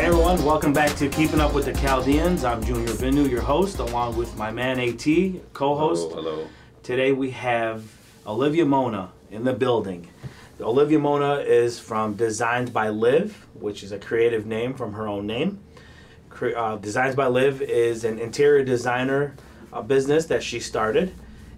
Hey everyone, welcome back to Keeping Up with the Chaldeans. I'm Junior Vinu, your host, along with my man AT, co-host. Hello, hello. Today we have Olivia Mona in the building. Olivia Mona is from Designs by Liv, which is a creative name from her own name. Uh, Designs by Liv is an interior designer uh, business that she started,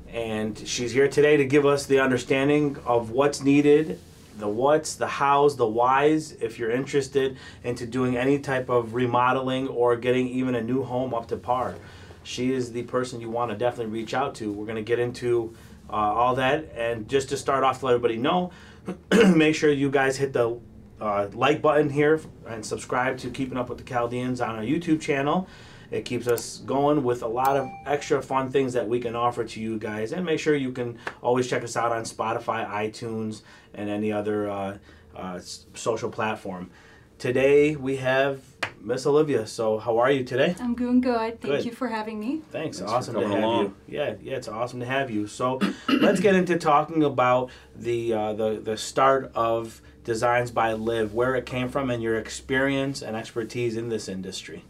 and she's here today to give us the understanding of what's needed, the what's, the hows, the whys. If you're interested into doing any type of remodeling or getting even a new home up to par, she is the person you want to definitely reach out to. We're going to get into uh, all that, and just to start off, to let everybody know, make sure you guys hit the uh, like button here and subscribe to Keeping Up with the Chaldeans on our YouTube channel. It keeps us going with a lot of extra fun things that we can offer to you guys. And make sure you can always check us out on Spotify, iTunes, and any other uh, uh, social platform. Today we have Miss Olivia. So, how are you today? I'm doing good. Thank Good. you for having me. Thanks. Thanks awesome to have along. you. Yeah, yeah, it's awesome to have you. So let's get into talking about the uh, the the start of Designs by Liv, where it came from, and your experience and expertise in this industry.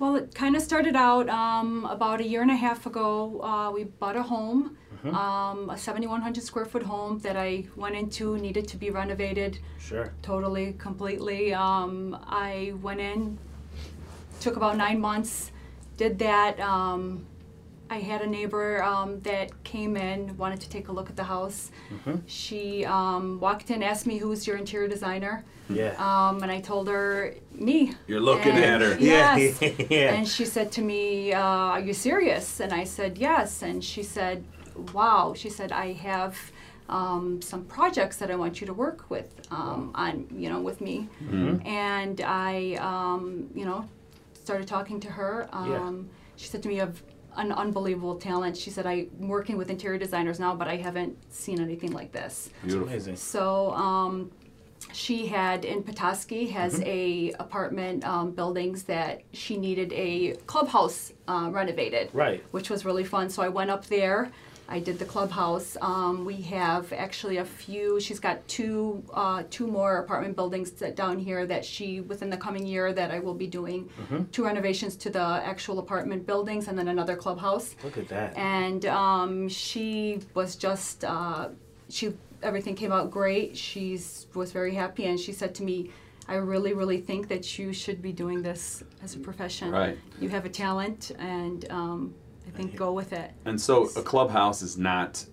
Well, it kind of started out um, about a year and a half ago. Uh, we bought a home, Mm-hmm. um, a 7,100 square foot home that I went into, needed to be renovated Sure. totally, completely. Um, I went in, took about nine months, did that. I had a neighbor um, that came in, wanted to take a look at the house. Mhm. She um, walked in, asked me, Who's your interior designer? Yeah. Um, and I told her, me. You're looking And- at her. Yes. Yeah. yeah. And she said to me, uh, Are you serious? And I said, Yes. And she said, Wow. She said, I have um, some projects that I want you to work with um, on, you know, with me. Mhm. And I, um, you know, started talking to her. Um, Yeah. She said to me, You have an unbelievable talent. She said, I'm working with interior designers now, but I haven't seen anything like this. It's Beautiful. amazing. So um, she had in Petoskey has Mm-hmm. a apartment um, buildings that she needed a clubhouse uh, renovated, Right. which was really fun. So I went up there. I did the clubhouse. Um, we have actually a few. She's got two uh, two more apartment buildings that down here that she within the coming year that I will be doing Mm-hmm. two renovations to the actual apartment buildings and then another clubhouse Look at that. and um, she was just uh, she everything came out great she's was very happy and she said to me i really really think that you should be doing this as a profession Right. you have a talent and um, i think go with it And so a clubhouse is not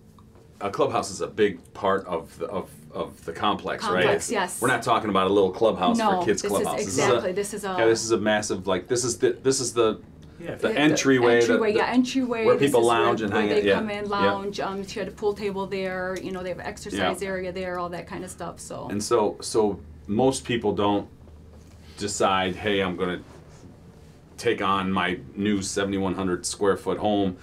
a clubhouse is a big part of the of, of the complex, right? Complex, yes. We're not talking about a little clubhouse no for kids this clubhouse. is This exactly a, this is a yeah, this is a massive like this is the this is the Yeah. the the entryway, the- entryway, the- yeah, entryway. where people lounge where, and where hang they out, yeah, they come in, yeah. lounge. Um, she had a pool table there. You know, they have exercise area there, all that kind of stuff. So And so, so most people don't decide, hey, I'm going to take on my new 7,100 square foot home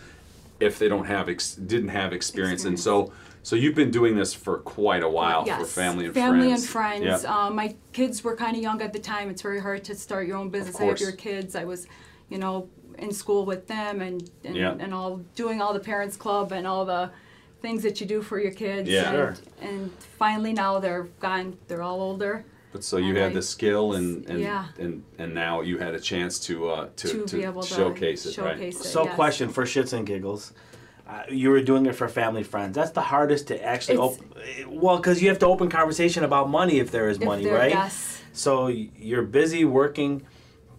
if they don't have ex- didn't have experience. And so, so you've been doing this for quite a while yes, for family and family friends. and friends. Yeah. Um, my kids were kind of young at the time. It's very hard to start your own business. I have your kids. I was, you know, in school with them and and, Yeah. and all doing all the parents club and all the things that you do for your kids. Yeah. And, Sure. and finally now they're gone. They're all older. But so you and had I- the skill and and, Yeah. and and now you had a chance to uh, to, To to be able to showcase it, right? showcase it. So, yes. question for shits and giggles. Uh, you were doing it for family friends. That's the hardest to actually open. Well, because you have to open conversation about money if there is If money, they're- right? Yes. So you're busy working,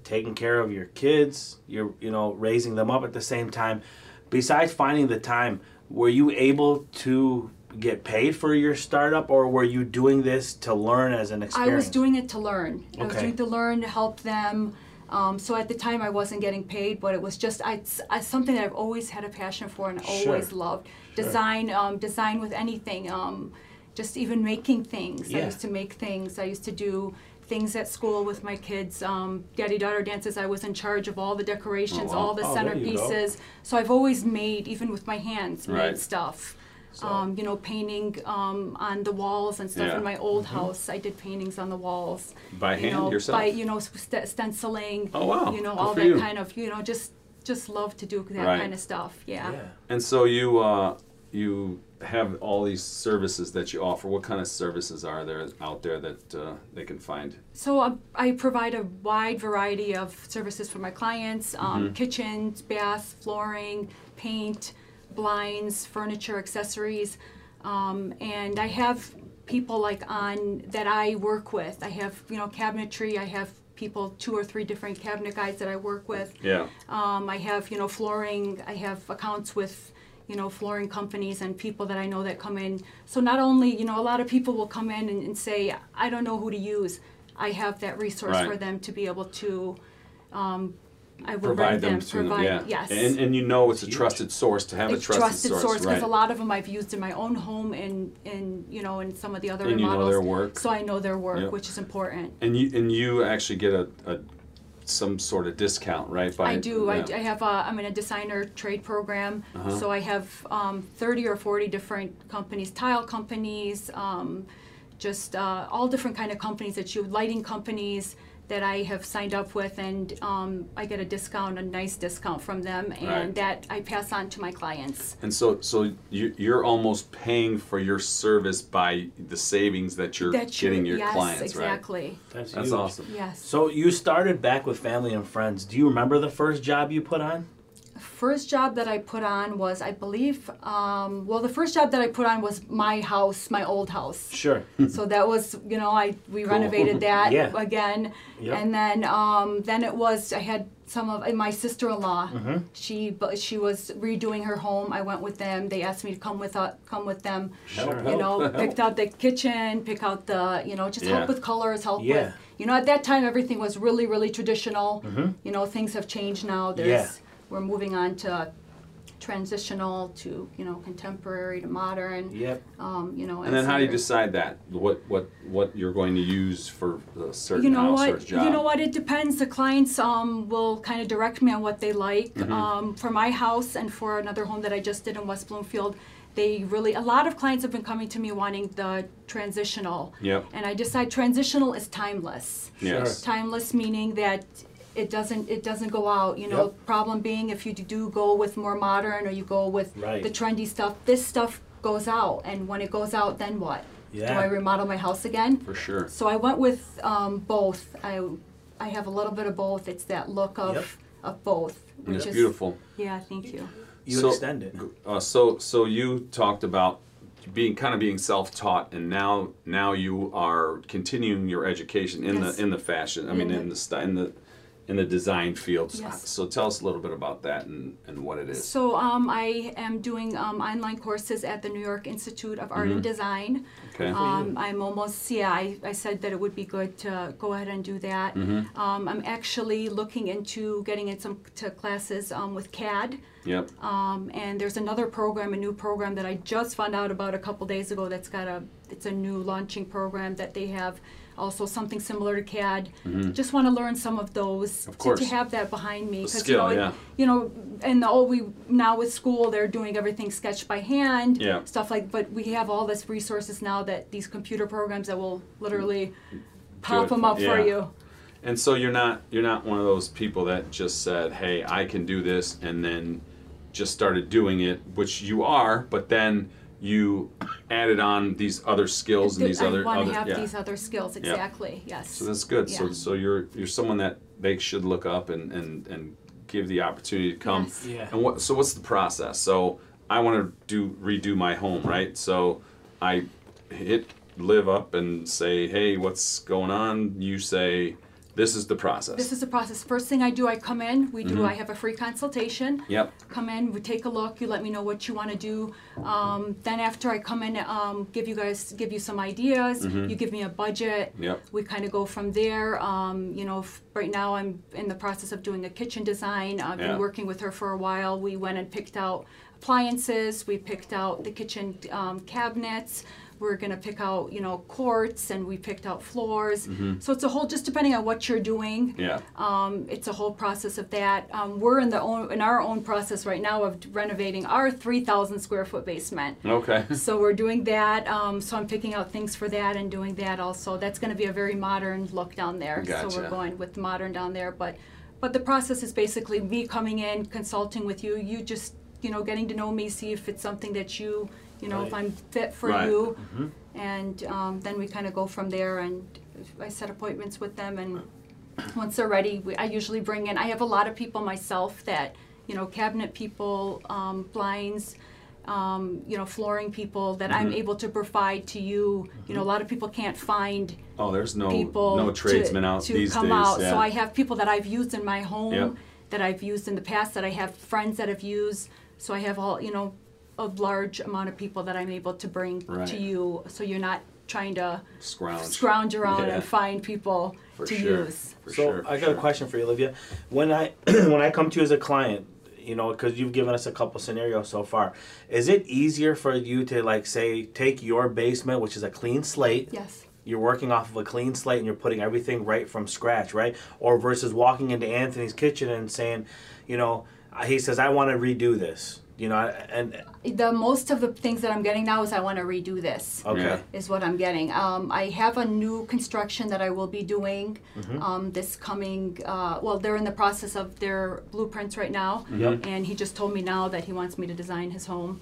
taking care of your kids. You're you know raising them up at the same time. Besides finding the time, were you able to get paid for your startup, or were you doing this to learn as an experience? I was doing it to learn. Okay. I was doing it to learn, to help them. Um, so at the time, I wasn't getting paid, but it was just I, I something that I've always had a passion for and always loved. Sure. Design, um, design with anything. Um, just even making things. Yeah. I used to make things. I used to do things at school with my kids. Um, Daddy daughter dances. I was in charge of all the decorations, Oh, wow. all the Oh, there centerpieces. So I've always made, even with my hands, made Right. stuff. So- Um, you know, painting um, on the walls and stuff Yeah. in my old house. I did paintings on the walls. By you hand know, yourself? By you know, st- stenciling. Oh, wow. You know, Good all that you. kind of you know, just just love to do that Right. kind of stuff. Yeah. yeah. And so you uh, you have all these services that you offer. What kind of services are there out there that uh, they can find? So uh, I provide a wide variety of services for my clients: um, kitchens, baths, flooring, paint, blinds, furniture, accessories, um, and I have people like on that I work with. I have you know cabinetry. I have people two or three different cabinet guys that I work with. Yeah. Um, I have, you know, flooring, I have accounts with, you know, flooring companies and people that I know that come in. So not only, you know, a lot of people will come in and, and say, I don't know who to use. I have that resource Right. for them to be able to, um, I will Provide them them, to them. provide, Yeah. yes. And and you know it's a trusted source to have a a trusted, trusted source right? because a lot of them I've used in my own home and in you know in some of the other And you know their work. So I know their work, Yep. which is important. And you and you actually get a, a some sort of discount, right? By I do. I. I have a, I'm in a designer trade program, Uh-huh. so I have um, 30 or 40 different companies, tile companies, um, just uh, all different kind of companies that you, lighting companies that I have signed up with, and um, I get a discount, a nice discount from them, and Right. that I pass on to my clients. And so, so you, you're almost paying for your service by the savings that you're That you- getting your yes, clients, exactly. That's, right? That's huge. awesome. Yes. So you started back with family and friends. Do you remember the first job you put on? First job that I put on was, I believe, um, well, the first job that I put on was my house, my old house. Sure. so that was, you know, I we Cool. renovated that Yeah. again, Yep. and then um, then it was I had some of my sister-in-law. Mm-hmm. She but she was redoing her home. I went with them. They asked me to come with uh, come with them. Sure. You know, Help. picked out the kitchen, pick out the you know just Yeah. help with colors, help Yeah. with you know at that time everything was really really traditional. You know things have changed now. There's Mm-hmm. Yeah. We're moving on to transitional to you know contemporary to modern. Yep. Um, you know, And then how do you decide that? What what what you're going to use for the certain you know house what or job? you know what it depends the clients um, will kind of direct me on what they like Mm-hmm. um, for my house and for another home that i just did in west bloomfield they really a lot of clients have been coming to me wanting the transitional Yep. and i decide transitional is timeless Yes. timeless meaning that it doesn't it doesn't go out you know Yep. problem being if you do go with more modern or you go with Right. the trendy stuff this stuff goes out and when it goes out then what Yeah. do i remodel my house again For sure. so I went with um, both. I I have a little bit of both. It's that look of Yep. of both, which it's is beautiful. Yeah, thank you. You So- extend it. Uh, so so you talked about being kind of being self-taught and now now you are continuing your education in Yes. the in the fashion i mean In in the- the in the in the design fields Yes. so tell us a little bit about that and and what it is So um, I am doing um, online courses at the New York Institute of Art and Design. Mm-hmm. okay Um, I'm almost yeah. I, I said that it would be good to go ahead and do that. Mm-hmm. Um, I'm actually looking into getting in some to classes um, with CAD. yep Um, and there's another program, a new program that I just found out about a couple days ago. That's got a, it's a new launching program that they have, also something similar to CAD. Just want to learn some of those Mm-hmm. Of to, course. to have that behind me. Skill, you know, yeah. you know, and all we now with school, they're doing everything sketched by hand, Yeah. stuff like. But we have all this resources now that these computer programs that will literally pop it them up for you. and so you're not you're not one of those people that just said hey i can do this and then just started doing it which you are but then you added on these other skills and these I other want to have yeah. these other skills exactly. Yes. So that's good. So so you're you're someone that they should look up and and and give the opportunity to come. Yes. Yeah. And what so what's the process? So I want to do redo my home, right? So I hit Liv up and say, "Hey, what's going on?" You say, "This is the process." This is the process. First thing I do, I come in. We do. Mm-hmm. I have a free consultation. Yep. Come in. We take a look. You let me know what you want to do. Um, then after I come in, um, give you guys give you some ideas. You give me a budget. Mm-hmm. Yep. We kind of go from there. Um, you know, f- right now I'm in the process of doing a kitchen design. I've Yeah. been working with her for a while. We went and picked out appliances. We picked out the kitchen um, cabinets. We're gonna pick out, you know, quartz and we picked out floors. So it's a whole, just depending on what you're doing. Mm-hmm. Yeah. Um, it's a whole process of that. Um, we're in the own, in our own process right now of renovating our 3,000 square foot basement. Okay. So we're doing that. Um, so I'm picking out things for that and doing that also. That's going to be a very modern look down there. gotcha. So we're going with modern down there. But but the process is basically me coming in, consulting with you. You just you know, getting to know me, see if it's something that you, you know, if Right. I'm fit for Right. you. Mhm. And um, then we kind of go from there and I set appointments with them and once they're ready, we, I usually bring in, I have a lot of people myself that, you know, cabinet people, um, blinds, um, you know, flooring people that I'm Mhm. able to provide to you. You know, a lot of people can't find Oh, there's no people no to- tradesmen out to these come days. out. yeah. So I have people that I've used in my home, Yep. that I've used in the past, that I have friends that have used. So I have all you know, a large amount of people that I'm able to bring Right. to you. So you're not trying to scrounge. scrounge around Yeah. and find people For to sure. use. For so sure, I for got a question for you, Olivia. When I when I come to you as a client, you know, because you've given us a couple scenarios so far, is it easier for you to like say take your basement, which is a clean slate? Yes. You're working off of a clean slate and you're putting everything right from scratch, right? Or versus walking into Anthony's kitchen and saying, you know, he says, I want to redo this, you know, and The most of the things that I'm getting now is I want to redo this. okay. Yeah. is what I'm getting. Um, I have a new construction that I will be doing Mm-hmm. um, this coming. Uh, well, they're in the process of their blueprints right now, Yep. and he just told me now that he wants me to design his home,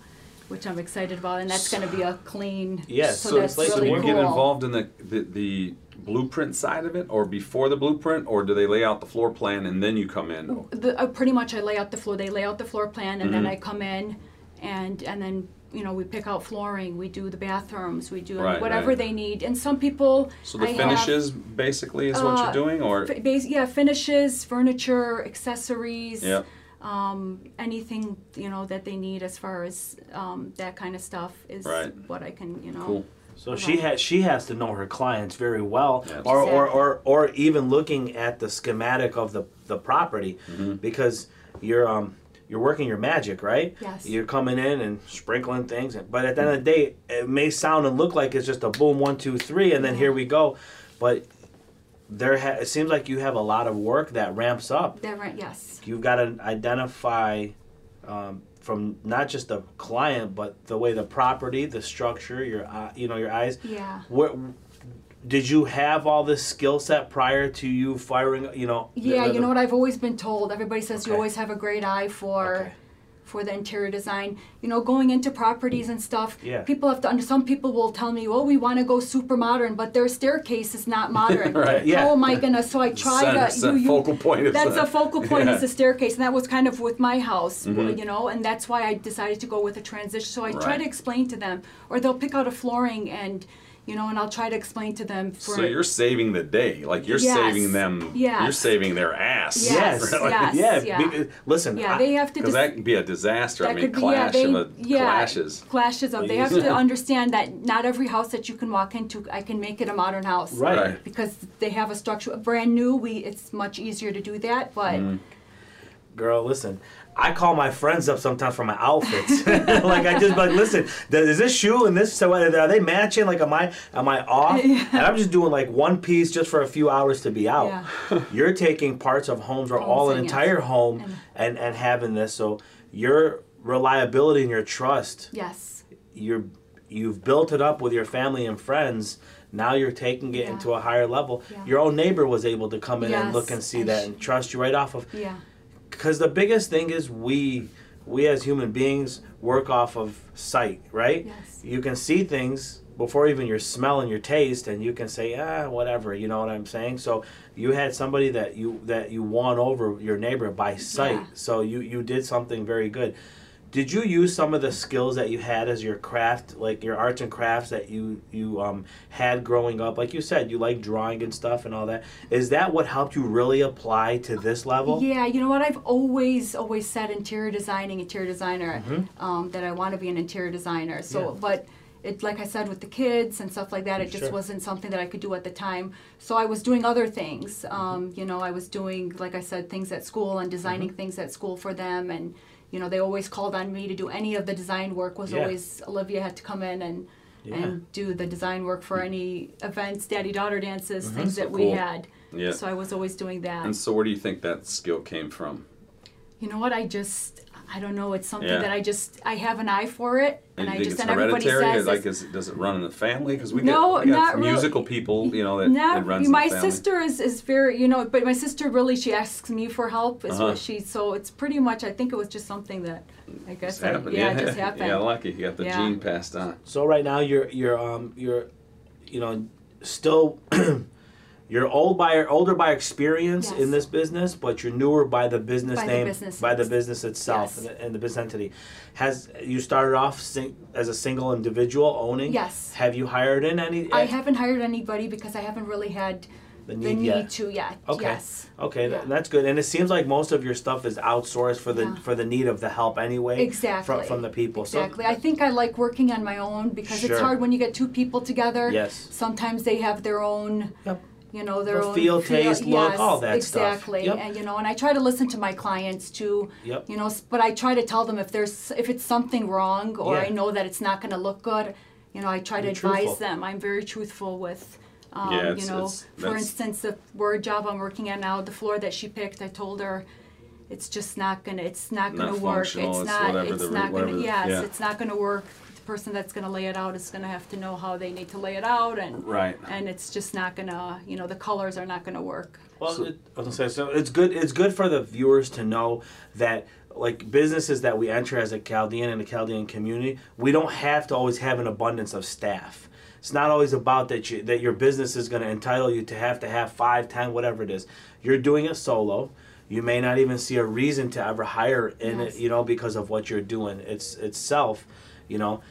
which I'm excited about, and that's going to be a clean. Yes, so, So, that's like so really you cool. get involved in the, the the blueprint side of it, or before the blueprint, or do they lay out the floor plan and then you come in? The, uh, pretty much, I lay out the floor. They lay out the floor plan, and then Mhm. I come in, and and then you know we pick out flooring. We do the bathrooms. We do Right, whatever right. they need. And some people. So the I have- finishes basically is what Uh, you're doing, or F- bas- yeah, finishes, furniture, accessories, yeah, um, anything you know that they need as far as um, that kind of stuff is Right. what I can you know. cool. So she has she has to know her clients very well, Yeah. or, or, Exactly. or or even looking at the schematic of the the property, Mm-hmm. because you're um you're working your magic, right? Yes. You're coming in and sprinkling things, but at the end of the day, it may sound and look like it's just a boom one two three, and then Yeah. here we go, but there ha- it seems like you have a lot of work that ramps up. That right, yes. You've got to identify um, from not just the client, but the way the property, the structure, your eye- you know your eyes. Yeah. What did you have all this skill set prior to you firing? You know. Yeah, the- you know what I've always been told. Everybody says you always have a great eye for Okay. For the interior design. You know, going into properties and stuff. Yeah. People have to under. Some people will tell me, "Well, we want to go super modern," but their staircase is not modern. Right. Yeah. How am I gonna? So I try Center- to. you, you, focal point That's the- a focal point Yeah. is the staircase, and that was kind of with my house, Mhm. you know, and that's why I decided to go with a transition. So I try to explain to them, or they'll pick out a flooring and, you know, and I'll try to explain to them for. So you're saving the day, like you're Yes. saving them. You're saving their ass. Yes, Really. yes. yeah. yeah. because- listen. yeah, I- they have to. Because dis- that can be a disaster. I mean, could be yeah, clash they, of a yeah, clashes. clashes of. They have to understand that not every house that you can walk into, I can make it a modern house. right. Right. Because they have a structure, brand new. We it's much easier to do that, but. Mm-hmm. Girl, listen. I call my friends up sometimes for my outfits. like I just like, listen, th- is this shoe and this so uh, are they matching? Like, am I am I off? Yeah. And I'm just doing like one piece just for a few hours to be out. Yeah. You're taking parts of homes or all an and yes. entire home And- and and having this. So your reliability and your trust, Yes. you're you've built it up with your family and friends. Now you're taking it Yeah. into a higher level. Yeah. Your own neighbor was able to come in and look and see and that sh- and trust you right off of Yeah. Because the biggest thing is we we as human beings work off of sight right Yes. you can see things before even your smell and your taste and you can say ah whatever you know what i'm saying so you had somebody that you that you won over your neighbor by sight Yeah. so you you did something very good did you use some of the skills that you had as your craft like your arts and crafts that you you um, had growing up like you said you like drawing and stuff and all that is that what helped you really apply to this level Yeah, you know what? I've always, always said interior designing, interior designer, um, that I want to be an interior designer. So, Mm-hmm. Yeah. but it, like I said, with the kids and stuff like that, it just wasn't something that I could do at the time. So I was doing other things. Mm-hmm. Um, you know, I was doing, like I said, things at school and designing Mm-hmm. things at school for them. And, you know, they always called on me to do any of the design work was Yeah. always, Olivia had to come in and, Yeah. and do the design work for any events, daddy-daughter dances, Mm-hmm. things So that we cool. had. Yeah. So I was always doing that. And so, where do you think that skill came from? You know what? I just I don't know. It's something Yeah. that I just I have an eye for it, And, and, I just it's and everybody hereditary? says like, is, does it run in the family? Because we No, get, we got not really. musical people, you know, that Not it runs my in the family. sister is, is very you know, but my sister really she asks me for help. Is Uh-huh. what she so it's pretty much. I think it was just something that I guess Just I, happened. yeah, it just happened. yeah, lucky. You got the Yeah. gene passed on. So right now you're you're um you're you know still you're old by older by experience Yes. in this business, but you're newer by the business By the name business. by the business itself Yes. and, the, and the business entity. Has you started off sing, as a single individual owning? Yes. Have you hired in any? I eh? haven't hired anybody because I haven't really had the the need, need yet. to yet. Okay. Yes. Okay, Yeah. that's good. And it seems like most of your stuff is outsourced for the Yeah. for the need of the help anyway. Exactly. From, from the people. Exactly. I think I like working on my own because Sure. it's hard when you get two people together. Yes. Sometimes they have their own, Yep. You know, their The own feel, taste, look, yes, all that stuff. exactly. Yep. And you know, and I try to listen to my clients too. Yep. You know, but I try to tell them if there's if it's something wrong or Yeah. I know that it's not going to look good. You know, I try to Be advise truthful. them. I'm very truthful with. Um, Yeah, you know, it's- for instance, the word job I'm working at now, the floor that she picked, I told her, it's just not gonna, it's not Not gonna work. It's it's not, it's not gonna, the- yes, yeah. it's not gonna work. The person that's gonna lay it out is gonna have to know how they need to lay it out and, Right. and it's just not gonna, you know, the colors are not gonna work. Well, So- it, I was gonna say, so it's good. It's good for the viewers to know that like businesses that we enter as a Chaldean in a Chaldean community, we don't have to always have an abundance of staff. It's not always about that you that your business is going to entitle you to have to have five, ten, whatever it is. You're doing it solo. You may not even see a reason to ever hire in Yes. it, you know, because of what you're doing. It's itself, you know.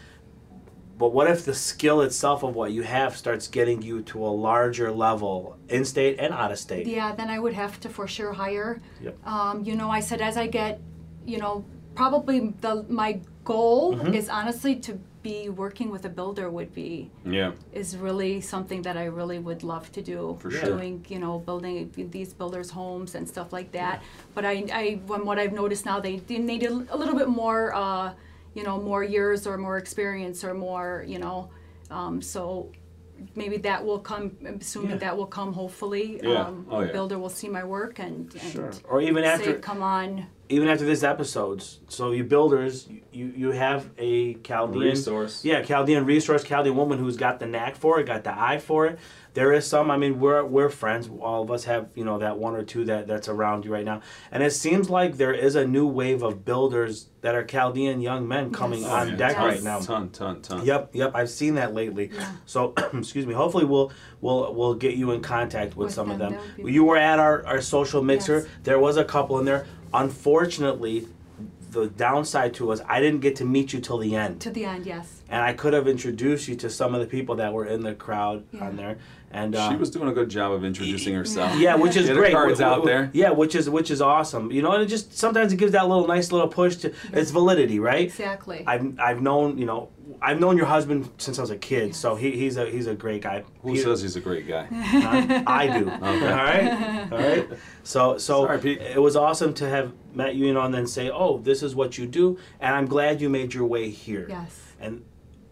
But what if the skill itself of what you have starts getting you to a larger level, in state and out of state? Yeah, then I would have to for sure hire. Yep. Um, you know, I said as I get, you know, probably the my goal Mm-hmm. is honestly to be working with a builder would be Yeah. is really something that I really would love to do. For sure. Doing, you know, building these builders' homes and stuff like that. But I, I, from what I've noticed now, they, they need a, a little bit more, uh, you know, more years or more experience or more, you know, um, so maybe that will come. Assuming Yeah. that will come. Hopefully, Yeah. um, Oh, yeah. builder will see my work and, and Sure. Or even say, after come on. even after this episodes. So you builders, you you have a Chaldean Resource. Yeah, Chaldean resource, Chaldean woman who's got the knack for it, got the eye for it. There is some. I mean, we're we're friends. All of us have you know that one or two that that's around you right now, and it seems like there is a new wave of builders that are Chaldean young men coming Yes. on yeah. deck Yes. right now. Ton, ton, ton. Yep, yep. I've seen that lately. Yeah. So, excuse me. Hopefully, we'll we'll we'll get you in contact with, With some of them, them. that would be- You were at our, our social mixer. Yes. There was a couple in there. Unfortunately, the downside to was I didn't get to meet you till the end, To the end, yes. and I could have introduced you to some of the people that were in the crowd Yeah. on there. And uh, She was doing a good job of introducing herself. yeah, which is Get her great. cards Wh- wh- out there. Yeah, which is which is awesome. You know, and it just sometimes it gives that little nice little push to its validity, right? Exactly. I've I've known you know I've known your husband since I was a kid, so he, he's a he's a great guy. Who Peter- says he's a great guy? Huh? I do. All right, all right. So so Sorry, Pete. it was awesome to have met you, you know, and then say, oh, this is what you do, and I'm glad you made your way here. yes. And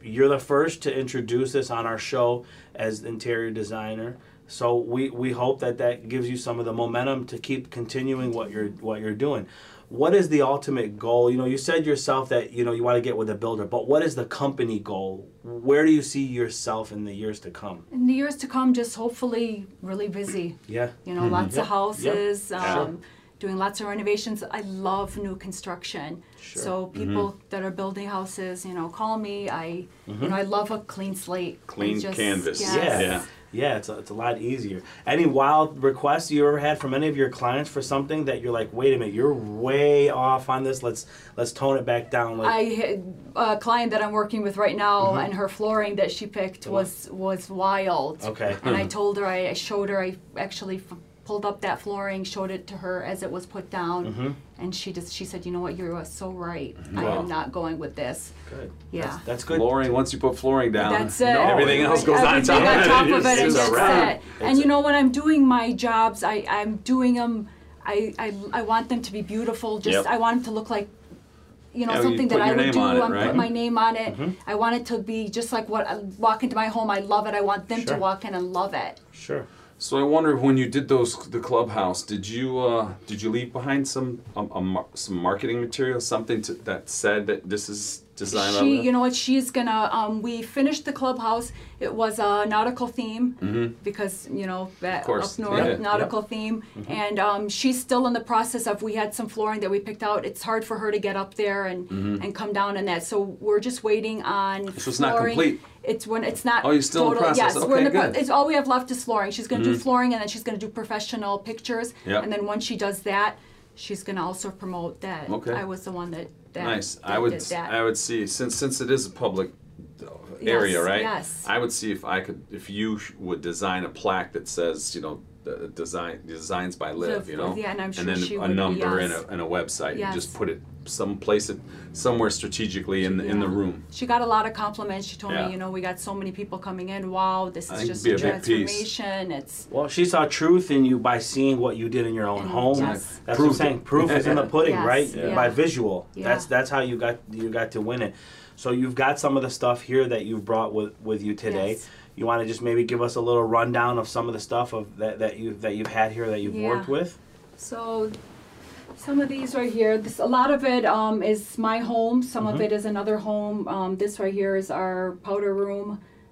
you're the first to introduce this on our show as interior designer. So we, we hope that that gives you some of the momentum to keep continuing what you're what you're doing. What is the ultimate goal? You know, you said yourself that you know you want to get with a builder, but what is the company goal? Where do you see yourself in the years to come? In the years to come, just hopefully really busy. Yeah. You know, lots Yep, of houses, yep, um, doing lots of renovations. I love new construction. Sure. So mm-hmm. people that are building houses, you know, call me. I, you mm-hmm. know, I love a clean slate. I Clean canvas. yes. Yeah. Yeah. Yeah, it's a, it's a lot easier. Any wild requests you ever had from any of your clients for something that you're like, wait a minute, you're way off on this. Let's let's tone it back down. Like, I had a client that I'm working with right now, Mm-hmm. and her flooring that she picked uh-huh. was was wild. okay, And I told her, I, I showed her, I actually f- pulled up that flooring, showed it to her as it was put down, Mm-hmm. and she just she said, you know what, you are so right. I Wow. am not going with this. good. Yeah. that's, that's good. Flooring, once you put flooring down, That's it. No, everything else goes on top on of it. top of it, It's and a that's wrap. it. And you know, when I'm doing my jobs, I I'm doing them. I I, I want them to be beautiful. Just Yep. I want them to look like. You know Yeah, you something that I your would name do. on it, I'm right? put my name on it. Mm-hmm. I want it to be just like what I walk into my home. I love it. I want them Sure. to walk in and love it. Sure. So I wonder when you did those the clubhouse, did you uh, did you leave behind some um, mar- some marketing material, something to, that said that this is designed She, you know what, she's gonna, um, we finished the clubhouse, it was a nautical theme, because, you know, that up north, yeah. nautical theme, and, um, she's still in the process of, we had some flooring that we picked out, it's hard for her to get up there and, and come down and that, so we're just waiting on So it's not complete? It's when, it's not. Oh, you're still in the process. Yes, we're in Okay, the, good. Mm-hmm. it's, all we have left is flooring, she's gonna do flooring, and then she's gonna do professional pictures, Yep. and then once she does that, she's gonna also promote that Okay. I was the one that, that. Nice. that I would. I would see since since it is a public uh, area, Yes, right? yes. I would see if I could if you would design a plaque that says you know the design designs by Liv, you know, yeah, and I'm sure then she a would, number and a and a website. and just put it some place it somewhere strategically in the in the room. She got a lot of compliments. She told Yeah. me, you know, we got so many people coming in. Wow, this is just a a transformation. It's Well, she saw truth in you by seeing what you did in your own And home. yes. That's what I'm saying. it. Proof is in the pudding, Yes, right? yeah. By visual. Yeah. That's that's how you got you got to win it. So you've got some of the stuff here that you've brought with with you today. You want to just maybe give us a little rundown of some of the stuff of that, that you that you've had here that you've Yeah. worked with. so. Some of these right here, this a lot of it um, is my home. Some Mm-hmm. of it is another home. Um, this right here is our powder room.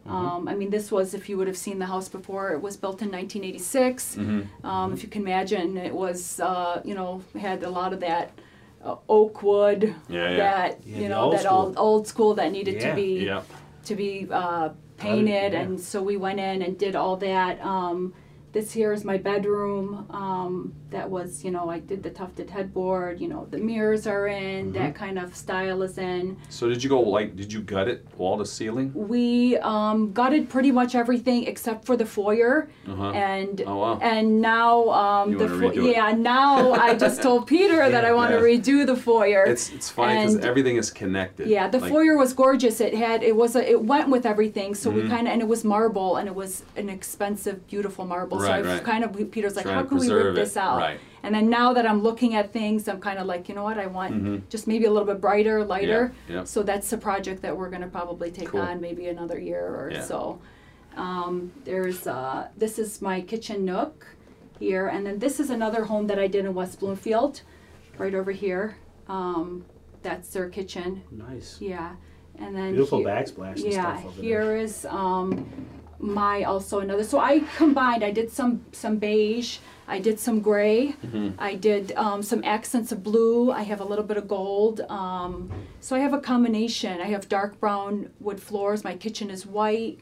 Mm-hmm. Um, I mean, this was if you would have seen the house before. It was built in 1986. Mm-hmm. Um, if you can imagine, it was uh, you know had a lot of that uh, oak wood Yeah, yeah. that Yeah, you know old that old school. old school that needed to be Yep. to be uh, painted, yeah. and so we went in and did all that. Um, this here is my bedroom. Um, that was, you know, I did the tufted headboard. You know, the mirrors are in. That Mm-hmm. kind of style is in. So did you go like did you gut it wall to ceiling? We um, gutted pretty much everything except for the foyer, Uh-huh. and Oh, wow. and now um, the it. yeah now I just told Peter that I want to redo the foyer. It's it's funny because everything is connected. Yeah, the Like, foyer was gorgeous. It had it was a, it went with everything. So Mm-hmm. we kind of and it was marble and it was an expensive, beautiful marble. so Right, I right. kind of Peter's like, Trying how can we rip it, this out? Right. And then now that I'm looking at things, I'm kind of like, you know what? I want just maybe a little bit brighter, lighter. Mm-hmm. yeah. So that's a project that we're gonna probably take Cool. on maybe another year or Yeah. so. Um, there's uh, this is my kitchen nook here, and then this is another home that I did in West Bloomfield, right over here. Um, that's their kitchen. Nice. Yeah, and then Beautiful here- backsplash and Yeah, stuff over here is um, my also another. So I combined. I did some some beige. I did some gray. Mm-hmm. I did um, some accents of blue. I have a little bit of gold. Um, so I have a combination. I have dark brown wood floors. My kitchen is white.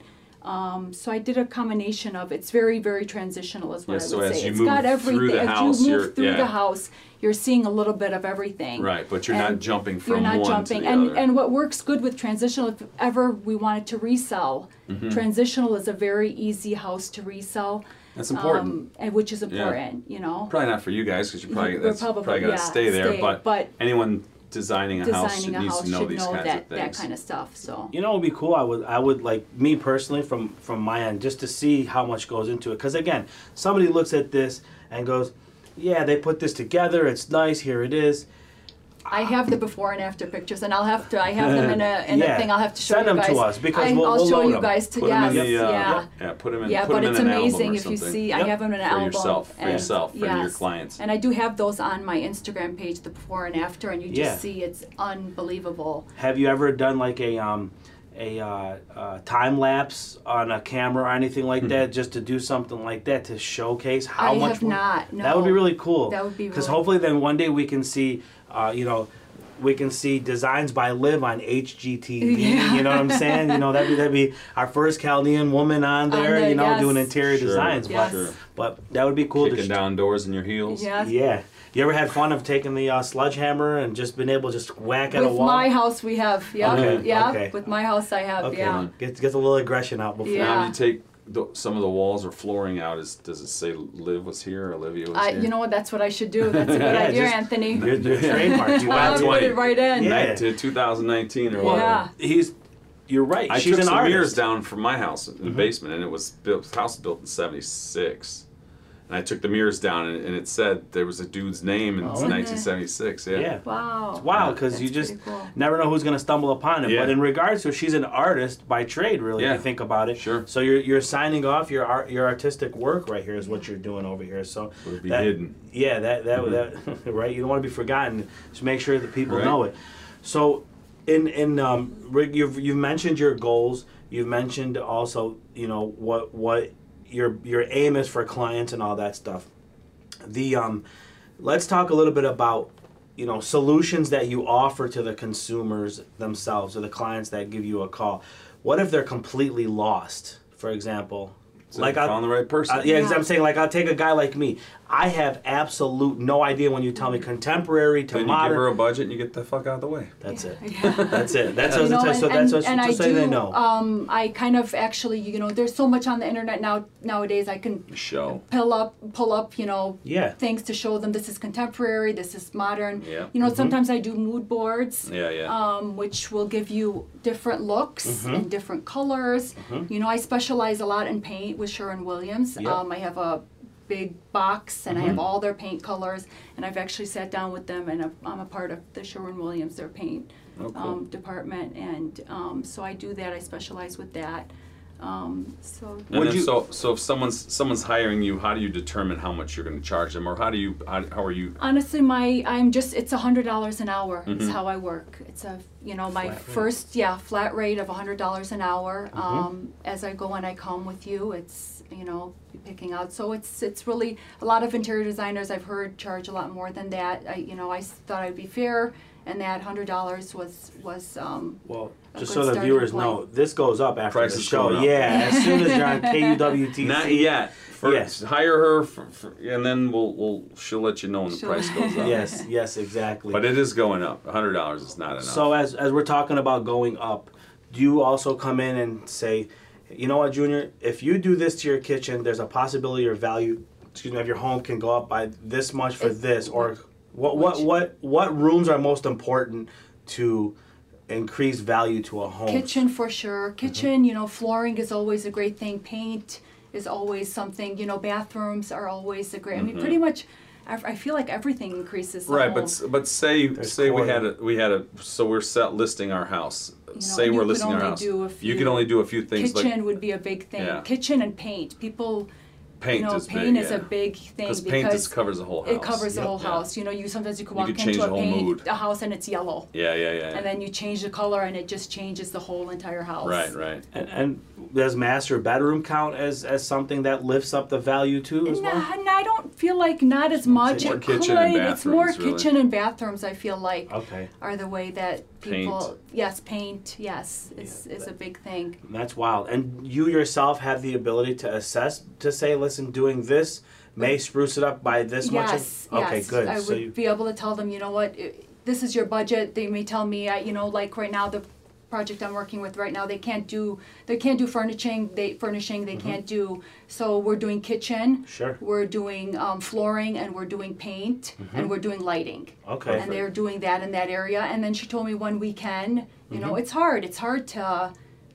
Um, so I did a combination of. It's very very transitional, is what Yeah, I would so as say. you It's move got through everything. as house, you move through yeah. the house, you're seeing a little bit of everything. Right, but you're not jumping from you're not one jumping. to the and other. and what works good with transitional, if ever we wanted to resell, Mm-hmm. transitional is a very easy house to resell. That's important. Um, and which is important, you know. probably not for you guys because you probably We're that's probably- probably, gonna yeah, stay there. stay, but, but anyone designing a house Designing a needs house to know should these know kinds that of things. that kind of stuff. So You know, it'd be cool. I would, I would like me personally from from my end, just to see how much goes into it. Because again, somebody looks at this and goes, "Yeah, they put this together. It's nice. Here it is." I have the before and after pictures, and I'll have to. I have them in a in Yeah. a thing. I'll have to show Send you them to us, because I, we'll- I'll we'll show load you them. guys to Put 'em yes, the, uh, yeah. yeah, put them in. Yeah, put but 'em it's in amazing if you see. Yep. I have them in an For album yourself, for and- yourself, for your clients. And I do have those on my Instagram page, the before and after, and you just Yeah. see it's unbelievable. Have you ever done like a um, a uh, uh, time lapse on a camera or anything like that, just to do something like that to showcase how I much? have work- not, That would be really cool. That would be because really- hopefully then one day we can see, uh, you know. We can see designs by Liv on HGTV. Yeah. You know what I'm saying? You know that'd be that'd be our first Chaldean woman on there. there, you know, yes. doing interior Sure, designs. Yes. But but that would be cool Kicking to. sh- down doors in your heels. Yeah. Yeah. You ever had fun of taking the uh, sledgehammer and just been able to just whack at a wall? With my house, we have. Yeah, Okay, yeah. okay. With my house, I have. Okay. Yeah. Gets gets a little aggression out before. Yeah. Now you take the, some of the walls or flooring out. Is does it say Liv was here? Olivia was I, here. you know what? That's what I should do. That's a good Yeah, idea, just- Anthony. Your, your trademark. You I'll got put it right in. Yeah. Night to 2019 or Yeah. whatever. He's. You're right. I She's took an some artist. mirrors down from my house in the Mm-hmm. basement, and it was built. The house was built in '76, and I took the mirrors down, and, and it said there was a dude's name in Oh. 1976. Yeah. Yeah. Wow. It's wild because you just cool. never know who's going to stumble upon it. Yeah. But in regards to, she's an artist by trade, really. Yeah. If you think about it. Sure. So you're you're signing off your art, your artistic work right here is what you're doing over here. So Would be that- hidden. Yeah, that that that right. You don't want to be forgotten. Just make sure that people Right. know it. So, in in um, Rick, you've you've mentioned your goals. You've mentioned also, you know, what what your your aim is for clients and all that stuff. The um, let's talk a little bit about you know solutions that you offer to the consumers themselves or the clients that give you a call. What if they're completely lost? For example, So like you I, found the right person. uh, yeah, 'cause Yeah. I'm saying like I'll take a guy like me. I have absolute no idea when you tell me contemporary to then you modern. give her a budget and you get the fuck out of the way. that's it. Yeah. That's it. That's You what know, so and, that's and, what and I just so they do. know. Um, I kind of actually, you know, there's so much on the internet now nowadays. I can Show. pull up, pull up, you know, Yeah. things to show them this is contemporary, this is modern. Yeah. You know, Mm-hmm. sometimes I do mood boards. Yeah, yeah. Um, which will give you different looks Mm-hmm. and different colors. You know, I specialize a lot in paint with Sherwin Williams. Yep. Um, I have a big box and I Mm-hmm. have all their paint colors, and I've actually sat down with them, and I'm a part of the Sherwin Williams, their paint Oh, cool. um, department, and um, so I do that. I specialize with that. Um, so And then you- so so if someone's someone's hiring you, how do you determine how much you're going to charge them, or how do you how, how are you? honestly, my I'm just it's a hundred dollars an hour Mm-hmm. is how I work. It's a you know my Flat rate. first yeah flat rate of a hundred dollars an hour. Mm-hmm. Um, as I go and I come with you, it's you know picking out. So it's it's really a lot of interior designers I've heard charge a lot more than that. I you know I thought I'd be fair, and that hundred dollars was was um, Well, a just good so the viewers point. know, this goes up after Price the show. Yeah, as soon as you're on KUWTC. Not yet. First, Yes. hire her, for, for, and then we'll we'll she'll let you know when the She'll- price goes up. Yes, yes, exactly. But it is going up. hundred dollars is not enough. So as as we're talking about going up, do you also come in and say, you know what, Junior, if you do this to your kitchen, there's a possibility your value, excuse me, of your home can go up by this much for If- this, or what what what what rooms are most important to increase value to a home? Kitchen for sure. Mm-hmm. Kitchen, you know, flooring is always a great thing. Paint is always something. You know, bathrooms are always a great. I mean, mm-hmm. pretty much, I I feel like everything increases. The right, home. but but say There's say we had a we had a so we're set listing our house. know, say we're listing our house. do a you few- can only do a few things kitchen like would be a big thing. Yeah. Kitchen and paint. People, paint you know, is paint big. is yeah. a big thing Because because paint just covers the whole house. it covers the Yep. whole Yeah. house. You know, you sometimes you could You walk could change into a whole paint a house and it's yellow, Yeah, yeah, yeah. and then you change the color and it just changes the whole entire house. right, right. And, and does master bedroom count as as something that lifts up the value too as Nah, well? nah, I don't feel like not as much. More It kitchen could. and it's more really. kitchen and bathrooms. I feel like Okay. are the way that people. Paint. Yes, paint. Yes, is Yeah, is a big thing. That's wild. And you yourself have the ability to assess to say, listen, doing this may spruce it up by this yes, much. Okay, yes. good. I so would you, be able to tell them, you know what, i- this is your budget. They may tell me, you know, like right now the project I'm working with right now, they can't do they can't do furnishing. They furnishing they Mm-hmm. can't do. So we're doing kitchen. Sure. We're doing um, flooring and we're doing paint and we're doing lighting. Mm-hmm. Okay. and they're doing that in that area. And then she told me when we can, you know, Mm-hmm. it's hard. It's hard to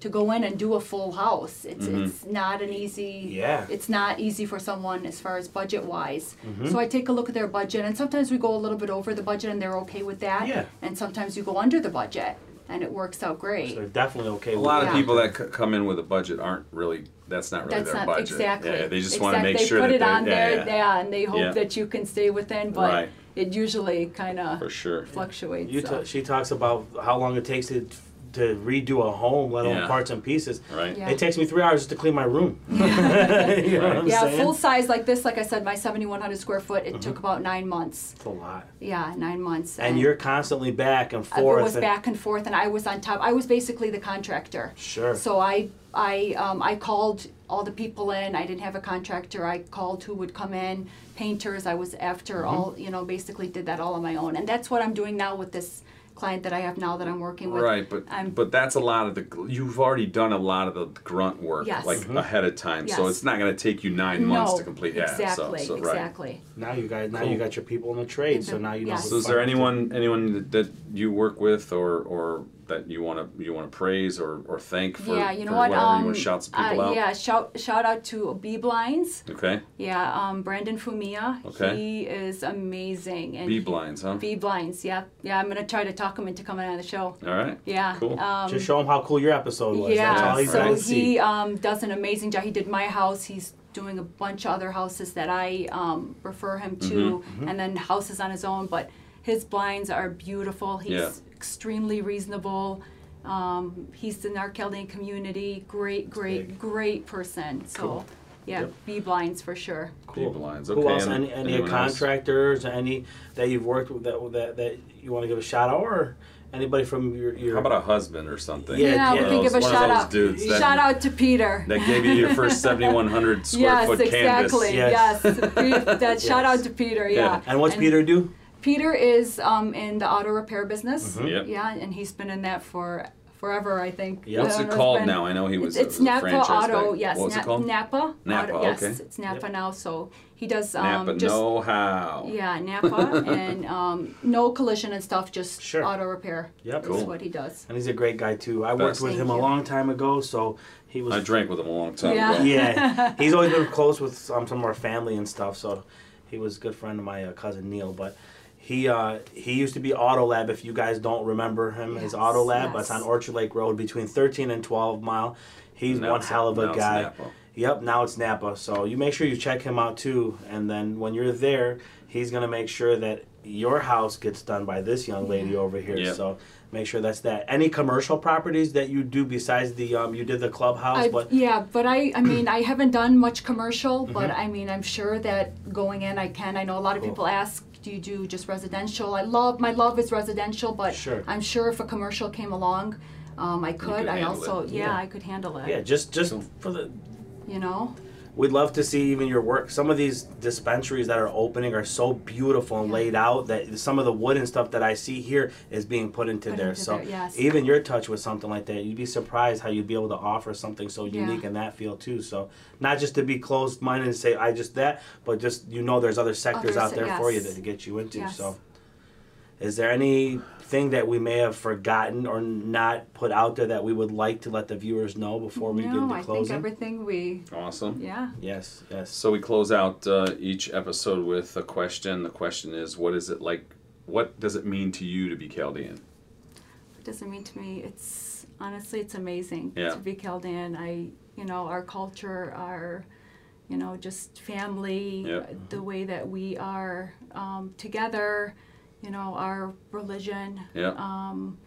to go in and do a full house. It's it's not an easy. Yeah. It's not easy for someone as far as budget wise. Mm-hmm. So I take a look at their budget, and sometimes we go a little bit over the budget, and they're okay with that. Yeah. And sometimes you go under the budget, and it works out great. they're definitely okay A with lot it. of Yeah. people that c- come in with a budget aren't really. That's not really That's their not budget. exactly. Yeah, they just want to exact- make they sure put that it they're- on yeah, there, yeah, yeah, and they hope Yeah. that you can stay within, but Right. it usually kind of for sure. fluctuates. You so. ta- she talks about how long it takes to to redo a home, let alone Yeah. parts and pieces. Right. Yeah. It takes me three hours just to clean my room. you know what yeah, saying? full size like this, like I said, my 7,100 square foot, it Mm-hmm. took about nine months. It's a lot. Yeah, nine months. And you're constantly back and forth. I was and- back and forth, and I was on top. I was basically the contractor. Sure. So I, I, um, I called all the people in. I didn't have a contractor. I called who would come in, painters. I was after Mm-hmm. all, you know, basically did that all on my own, and that's what I'm doing now with this client that I have now that I'm working with. Right, but I'm but that's a lot of the you've already done a lot of the grunt work Yes. like Mm-hmm. ahead of time, so it's not going to take you nine months to complete. Yeah, exactly, so, so right. exactly. now you guys, now Cool. you got your people in the trade, so now you know. Yes. who So is there anyone anyone that you work with or or that you want to you want to praise or, or thank for, yeah, you know what? whatever you Um, want to shout some uh, out? Yeah, shout shout out to B Blinds. Okay. Yeah, um, Brandon Fumia. Okay. He is amazing. And Bee blinds, huh? B Blinds. Yeah, yeah. I'm gonna try to talk him into coming on the show. All right. Yeah. Cool. Um, Just show him how cool your episode was. That's all yeah. he's So see. he um, does an amazing job. He did my house. He's doing a bunch of other houses that I um, refer him to, Mm-hmm. and then houses on his own. But his blinds are beautiful. He's Yeah. extremely reasonable. Um, he's in our Chaldean community. Great, great, big. great person. So, Cool. yeah, Yep. B blinds for sure. Bee blinds. Who Okay. else? Any, any anyone else? contractors? Any that you've worked with that that, that you want to give a shout out, or anybody from your your? How about a husband or something? Yeah, Yeah, yeah. we can give a shout out. dudes that- shout out to Peter. That gave you your first 7,100 square yes, foot canvas. exactly. Yes. Yes, Pe- that shout out to Peter. Yeah. Yeah. and what's Peter do? Peter is um, in the auto repair business. Mhm. Yep. Yeah, and he's been in that for forever, I think. Yeah. What's I it called been- now? I know he was. It's, it's a Napa franchise Auto. back- Yes, What's Na- it called? Napa. Napa, Auto, yes, okay. it's Napa Yep. now. So he does um, Napa just know how. yeah Napa and um, no collision and stuff, just Sure. auto repair. Yep. Is Cool. what he does. And he's a great guy too. I Best. worked with Thank him a long time ago, so he was. I drank with him a long time Yeah. ago. yeah, he's always been close with um, some of our family and stuff. So he was a good friend of my uh, cousin Neil. But he uh, he used to be Auto Lab. If you guys don't remember him, his Auto Lab. It's yes. on Orchard Lake Road between 13 and 12 Mile. He's Now one it's- hell of now a it's guy. Napa. Yep, now it's Napa. So you make sure you check him out too. And then when you're there, he's gonna make sure that your house gets done by this young lady over here. Yep. So make sure that's that. Any commercial properties that you do besides the um, you did the clubhouse, I, but yeah, but I, I mean, I haven't done much commercial, but Mhm. I mean, I'm sure that going in, I can. I know a lot of Cool. people ask, do you do just residential? I love, my love is residential, but Sure. I'm sure if a commercial came along, um, I could. could I handle also, it. yeah, Yeah. I could handle it. yeah, just just for the You know, We'd love to see even your work. Some of these dispensaries that are opening are so beautiful and Yeah. laid out that some of the wood and stuff that I see here is being put into Put there. into so there, yes. even your touch with something like that, you'd be surprised how you'd be able to offer something so Yeah. unique in that field too. So not just to be closed minded and say I just that, but just you know there's other sectors out there for you yes. that to get you into. Yes. So is there anything that we may have forgotten or not put out there that we would like to let the viewers know before we get no, into I think closing? everything we, Awesome. yeah. yes, yes. So we close out uh, each episode with a question. The question is, what is it like? What does it mean to you to be Chaldean? It doesn't mean to me. It's honestly, it's amazing Yeah. to be Chaldean. I, you know, our culture, our, you know, just family, Yep. the way that we are um, together, you know, our religion. Yeah. Um,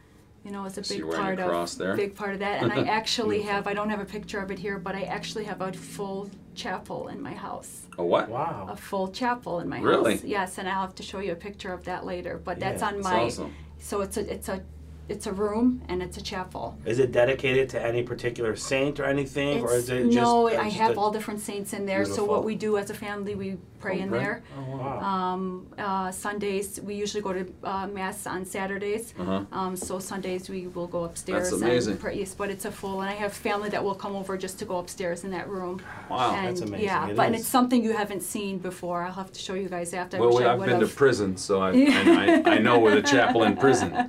you know, is a big part a cross of there? big part of that. And I actually have. I don't have a picture of it here, but I actually have a full chapel in my house. A what? Wow. A full chapel in my Really? house. Yes, and I'll have to show you a picture of that later. But that's Yeah, on That's my. awesome. So it's a it's a it's a room and it's a chapel. Is it dedicated to any particular saint or anything, or is it just? no, uh, I just have all different saints in there. So what we do as a family, we pray in there. Oh, wow. Um, uh, Sundays we usually go to uh, mass on Saturdays. Uh-huh. Um, so Sundays we will go upstairs That's amazing. and pray. Yes, but it's a full, and I have family that will come over just to go upstairs in that room. Wow. and That's amazing. yeah, It but and it's something you haven't seen before. I'll have to show you guys after. I Well, I I've been to prison, so I, I, I, I know with a chapel in prison.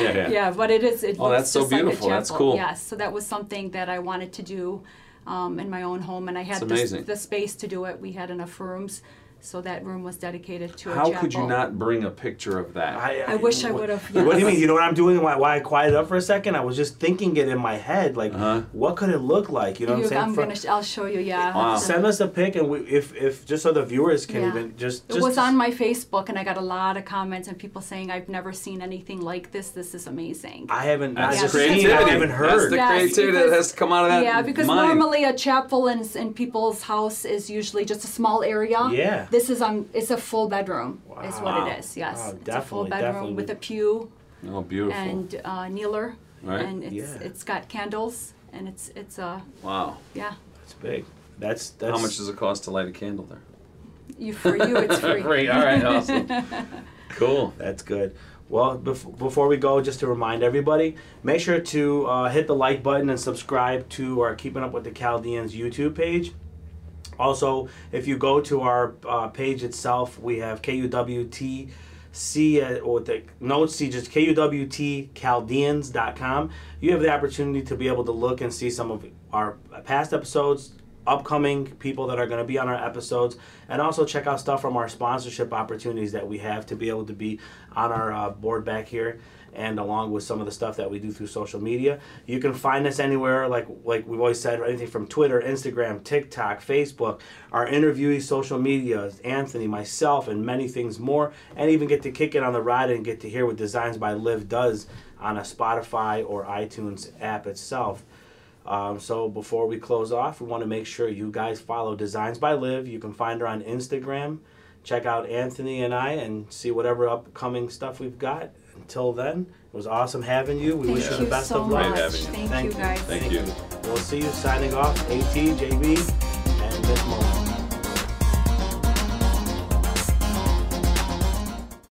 Yeah, yeah. Yeah, but it is. It Oh, that's so just like beautiful. That's cool. Yes, so that was something that I wanted to do um, in my own home, and I had the, the space to do it. We had enough rooms, so that room was dedicated to a How chapel. could you not bring a picture of that? I wish I what- would've, What do you mean? You know what I'm doing? Why, why I quieted up for a second? I was just thinking it in my head. Like, Uh-huh. what could it look like? You know what I'm saying? I'm For- gonna. Sh- I'll show you. Yeah. Wow. Send us a pic, and we, if if just so the viewers can Yeah. even just. It was on my Facebook, and I got a lot of comments and people saying, "I've never seen anything like this. This is amazing." I haven't. That's not Yes, seen, creativity. I haven't That's heard. the Yes, creativity that because- has to come out of that yeah, because mind. normally a chapel in, in people's house is usually just a small area. Yeah. This is um, it's a full bedroom. Is what Wow. it is. Yes, Wow, it's a full definitely, bedroom definitely. with a pew Oh, beautiful. and uh, kneeler, Right. and it's Yeah. it's got candles, and it's it's a. wow. yeah. It's big. That's that's. How much does it cost to light a candle there? You for you it's free. Great. All right. Awesome. cool. That's good. Well, bef- before we go, just to remind everybody, make sure to uh, hit the like button and subscribe to our Keeping Up with the Chaldeans YouTube page. Also, if you go to our uh, page itself, we have KUWT see uh, with the notes, see just kuwtchaldeans.com. You have the opportunity to be able to look and see some of our past episodes, upcoming people that are going to be on our episodes, and also check out stuff from our sponsorship opportunities that we have to be able to be on our uh, board back here and along with some of the stuff that we do through social media. You can find us anywhere, like like we've always said, anything from Twitter, Instagram, TikTok, Facebook, our interviewee social media, Anthony, myself, and many things more, and even get to kick it on the ride and get to hear what Designs by Liv does on a Spotify or iTunes app itself. Um, so before we close off, we want to make sure you guys follow Designs by Liv. You can find her on Instagram. Check out Anthony and I and see whatever upcoming stuff we've got. Until then, it was awesome having you. We Thank wish you you the best so of luck. much. having you. Thank, Thank you you. guys. Thank you. We'll see you signing off. AT, JB.